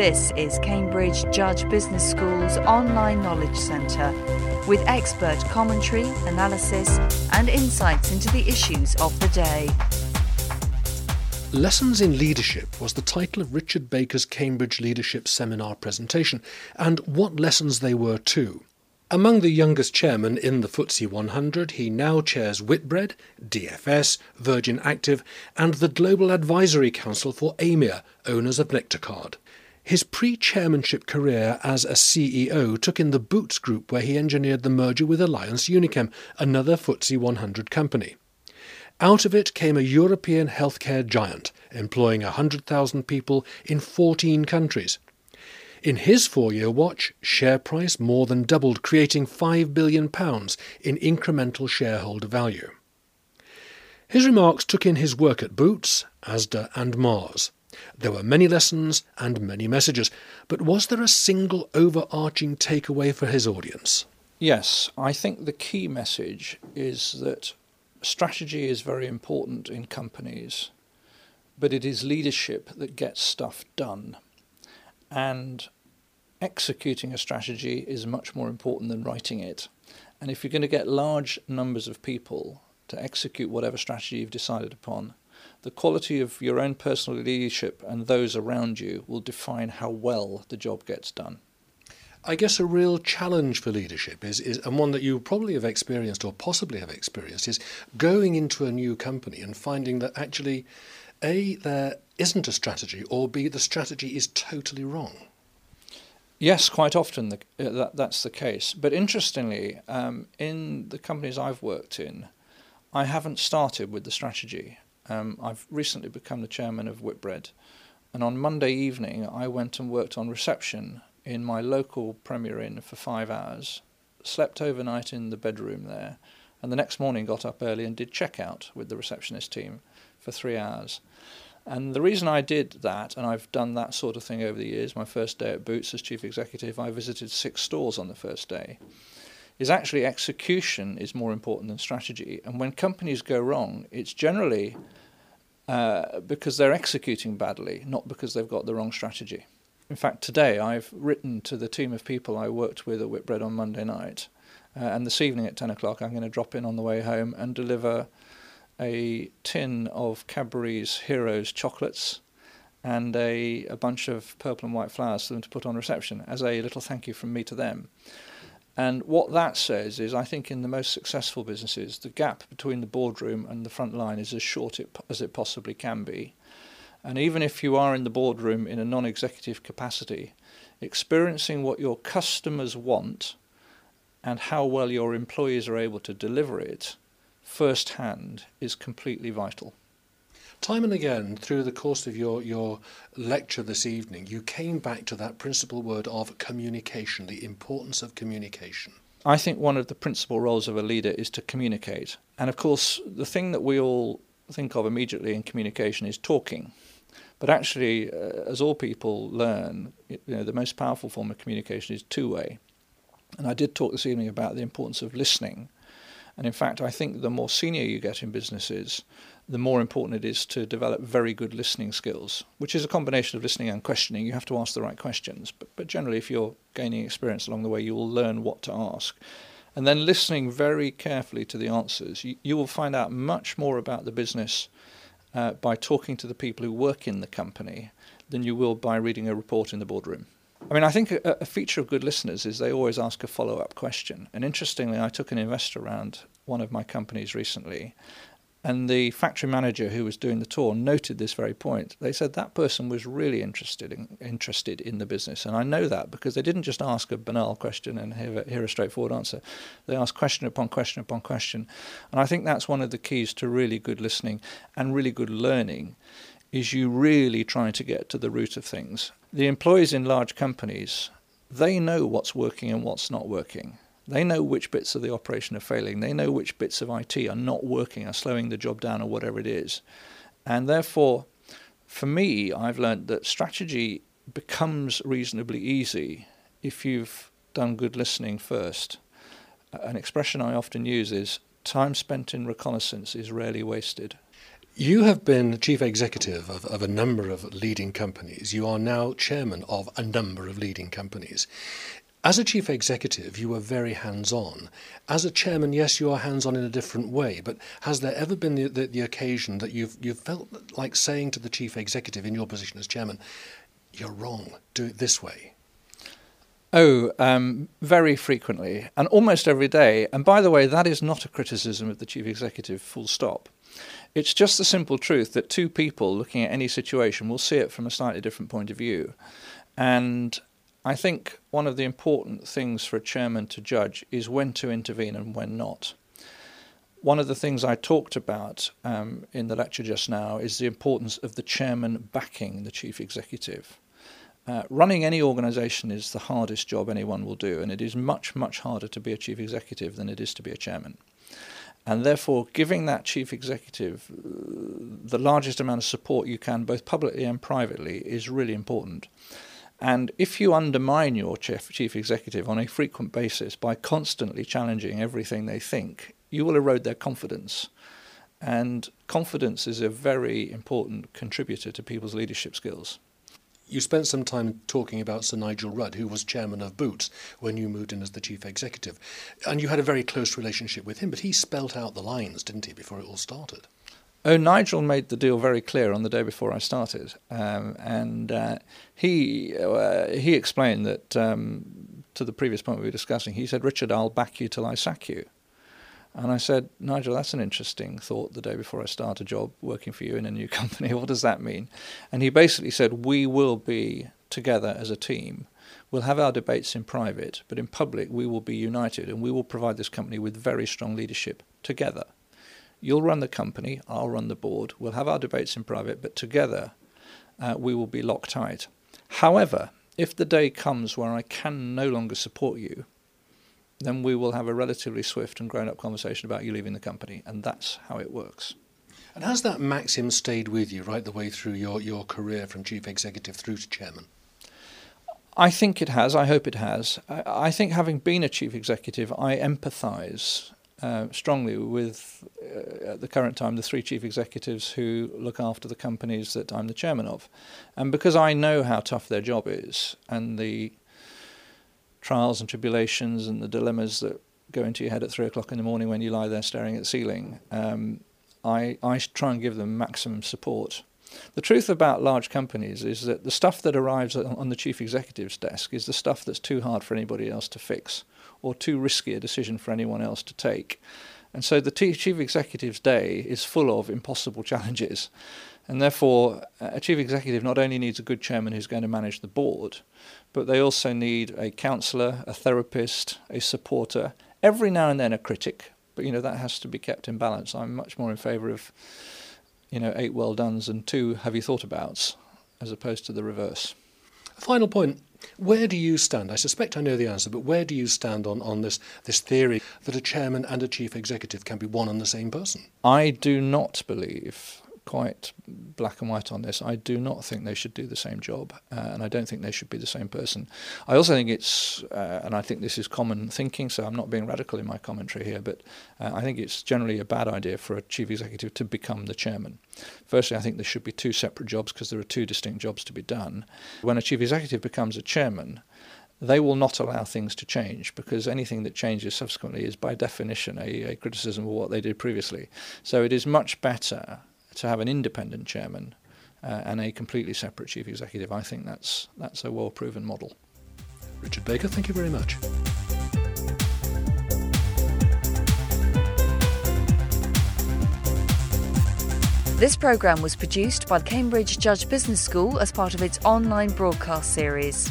This is Cambridge Judge Business School's online knowledge centre with expert commentary, analysis, and insights into the issues of the day. Lessons in Leadership was the title of Richard Baker's Cambridge Leadership Seminar presentation, and what lessons they were too. Among the youngest chairmen in the FTSE 100, he now chairs Whitbread, DFS, Virgin Active, and the Global Advisory Council for Aimia, owners of Nectar Card. His pre chairmanship career as a CEO took in the Boots Group, where he engineered the merger with Alliance Unichem, another FTSE 100 company. Out of it came a European healthcare giant, employing 100,000 people in 14 countries. In his four year watch, share price more than doubled, creating £5 billion in incremental shareholder value. His remarks took in his work at Boots, Asda, and Mars. There were many lessons and many messages, but was there a single overarching takeaway for his audience? Yes, I think the key message is that strategy is very important in companies, but it is leadership that gets stuff done. And executing a strategy is much more important than writing it. And if you're going to get large numbers of people to execute whatever strategy you've decided upon, the quality of your own personal leadership and those around you will define how well the job gets done. I guess a real challenge for leadership is, is, and one that you probably have experienced or possibly have experienced, is going into a new company and finding that actually, A, there isn't a strategy, or B, the strategy is totally wrong. Yes, quite often the, uh, that, that's the case. But interestingly, um, in the companies I've worked in, I haven't started with the strategy. Um, I've recently become the chairman of Whitbread, and on Monday evening I went and worked on reception in my local Premier Inn for five hours, slept overnight in the bedroom there, and the next morning got up early and did checkout with the receptionist team for three hours. And the reason I did that, and I've done that sort of thing over the years, my first day at Boots as chief executive, I visited six stores on the first day, is actually execution is more important than strategy. And when companies go wrong, it's generally uh, because they're executing badly, not because they've got the wrong strategy. In fact, today I've written to the team of people I worked with at Whitbread on Monday night, uh, and this evening at 10 o'clock I'm going to drop in on the way home and deliver a tin of Cadbury's Heroes chocolates and a, a bunch of purple and white flowers for them to put on reception as a little thank you from me to them. And what that says is, I think in the most successful businesses, the gap between the boardroom and the front line is as short as it possibly can be. And even if you are in the boardroom in a non executive capacity, experiencing what your customers want and how well your employees are able to deliver it firsthand is completely vital. Time and again, through the course of your, your lecture this evening, you came back to that principal word of communication, the importance of communication. I think one of the principal roles of a leader is to communicate. And of course, the thing that we all think of immediately in communication is talking. But actually, uh, as all people learn, you know, the most powerful form of communication is two way. And I did talk this evening about the importance of listening. And in fact, I think the more senior you get in businesses, the more important it is to develop very good listening skills, which is a combination of listening and questioning. You have to ask the right questions. But, but generally, if you're gaining experience along the way, you will learn what to ask. And then listening very carefully to the answers, you, you will find out much more about the business uh, by talking to the people who work in the company than you will by reading a report in the boardroom. I mean, I think a, a feature of good listeners is they always ask a follow up question. And interestingly, I took an investor around one of my companies recently, and the factory manager who was doing the tour noted this very point. They said that person was really interested in, interested in the business. And I know that because they didn't just ask a banal question and hear, hear a straightforward answer. They asked question upon question upon question. And I think that's one of the keys to really good listening and really good learning is you really trying to get to the root of things. The employees in large companies, they know what's working and what's not working. They know which bits of the operation are failing. They know which bits of IT are not working, are slowing the job down, or whatever it is. And therefore, for me, I've learned that strategy becomes reasonably easy if you've done good listening first. An expression I often use is time spent in reconnaissance is rarely wasted. You have been chief executive of, of, a number of leading companies. You are now chairman of a number of leading companies. As a chief executive, you were very hands on. As a chairman, yes, you are hands on in a different way, but has there ever been the, the, the, occasion that you've, you've felt like saying to the chief executive in your position as chairman, you're wrong, do it this way? Oh, um, very frequently, and almost every day. And by the way, that is not a criticism of the chief executive, full stop. It's just the simple truth that two people looking at any situation will see it from a slightly different point of view. And I think one of the important things for a chairman to judge is when to intervene and when not. One of the things I talked about um, in the lecture just now is the importance of the chairman backing the chief executive. Uh, running any organisation is the hardest job anyone will do, and it is much, much harder to be a chief executive than it is to be a chairman. And therefore, giving that chief executive uh, the largest amount of support you can, both publicly and privately, is really important. And if you undermine your chief, chief executive on a frequent basis by constantly challenging everything they think, you will erode their confidence. And confidence is a very important contributor to people's leadership skills. You spent some time talking about Sir Nigel Rudd, who was chairman of Boots when you moved in as the chief executive. And you had a very close relationship with him, but he spelt out the lines, didn't he, before it all started? Oh, Nigel made the deal very clear on the day before I started, um, and uh, he uh, he explained that um, to the previous point we were discussing. He said, "Richard, I'll back you till I sack you." And I said, Nigel, that's an interesting thought the day before I start a job working for you in a new company. what does that mean? And he basically said, We will be together as a team. We'll have our debates in private, but in public we will be united and we will provide this company with very strong leadership together. You'll run the company, I'll run the board, we'll have our debates in private, but together uh, we will be locked tight. However, if the day comes where I can no longer support you, then we will have a relatively swift and grown up conversation about you leaving the company. And that's how it works. And has that maxim stayed with you right the way through your, your career from chief executive through to chairman? I think it has. I hope it has. I, I think having been a chief executive, I empathise uh, strongly with, uh, at the current time, the three chief executives who look after the companies that I'm the chairman of. And because I know how tough their job is and the trials and tribulations and the dilemmas that go into your head at three o'clock in the morning when you lie there staring at the ceiling, um, I, I try and give them maximum support. The truth about large companies is that the stuff that arrives on the chief executive's desk is the stuff that's too hard for anybody else to fix or too risky a decision for anyone else to take. And so the chief executive's day is full of impossible challenges. And therefore, a chief executive not only needs a good chairman who's going to manage the board, but they also need a counsellor, a therapist, a supporter, every now and then a critic. But you know that has to be kept in balance. I'm much more in favour of, you know, eight well done's and two have you thought abouts, as opposed to the reverse. Final point. Where do you stand? I suspect I know the answer, but where do you stand on, on this, this theory that a chairman and a chief executive can be one and the same person? I do not believe quite black and white on this. I do not think they should do the same job, uh, and I don't think they should be the same person. I also think it's, uh, and I think this is common thinking, so I'm not being radical in my commentary here, but uh, I think it's generally a bad idea for a chief executive to become the chairman. Firstly, I think there should be two separate jobs because there are two distinct jobs to be done. When a chief executive becomes a chairman, they will not allow things to change because anything that changes subsequently is by definition a, a, criticism of what they did previously. So it is much better to have an independent chairman uh, and a completely separate chief executive. I think that's that's a well proven model. Richard Baker, thank you very much. This programme was produced by the Cambridge Judge Business School as part of its online broadcast series.